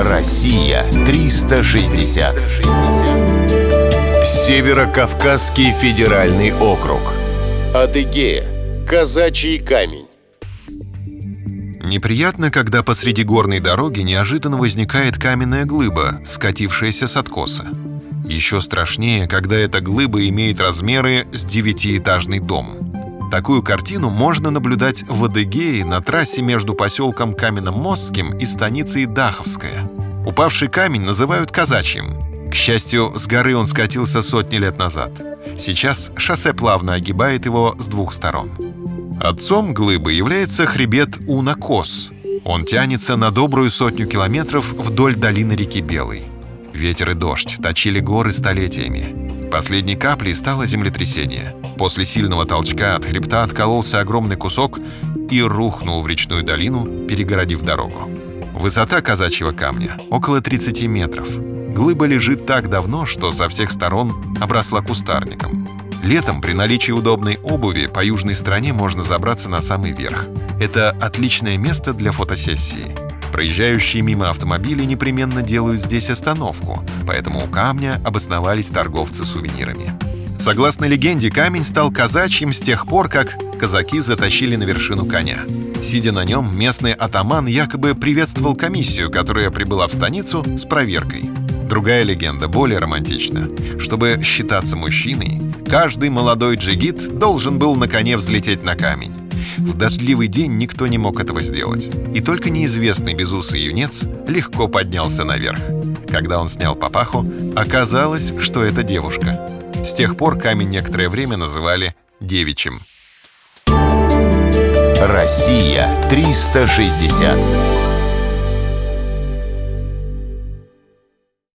Россия 360. Северо-Кавказский федеральный округ. Адыгея. Казачий камень. Неприятно, когда посреди горной дороги неожиданно возникает каменная глыба, скатившаяся с откоса. Еще страшнее, когда эта глыба имеет размеры с девятиэтажный дом. Такую картину можно наблюдать в Адыгее на трассе между поселком Каменномостским и станицей Даховская. Упавший камень называют казачьим. К счастью, с горы он скатился сотни лет назад. Сейчас шоссе плавно огибает его с двух сторон. Отцом глыбы является хребет Унакос. Он тянется на добрую сотню километров вдоль долины реки Белой. Ветер и дождь точили горы столетиями. Последней каплей стало землетрясение. После сильного толчка от хребта откололся огромный кусок и рухнул в речную долину, перегородив дорогу. Высота казачьего камня — около 30 метров. Глыба лежит так давно, что со всех сторон обросла кустарником. Летом при наличии удобной обуви по южной стороне можно забраться на самый верх. Это отличное место для фотосессии. Проезжающие мимо автомобили непременно делают здесь остановку, поэтому у камня обосновались торговцы сувенирами. Согласно легенде, камень стал казачьим с тех пор, как казаки затащили на вершину коня. Сидя на нем, местный атаман якобы приветствовал комиссию, которая прибыла в станицу с проверкой. Другая легенда более романтична. Чтобы считаться мужчиной, каждый молодой джигит должен был на коне взлететь на камень. В дождливый день никто не мог этого сделать. И только неизвестный безусый юнец легко поднялся наверх. Когда он снял папаху, оказалось, что это девушка. С тех пор камень некоторое время называли девичьим. Россия 360.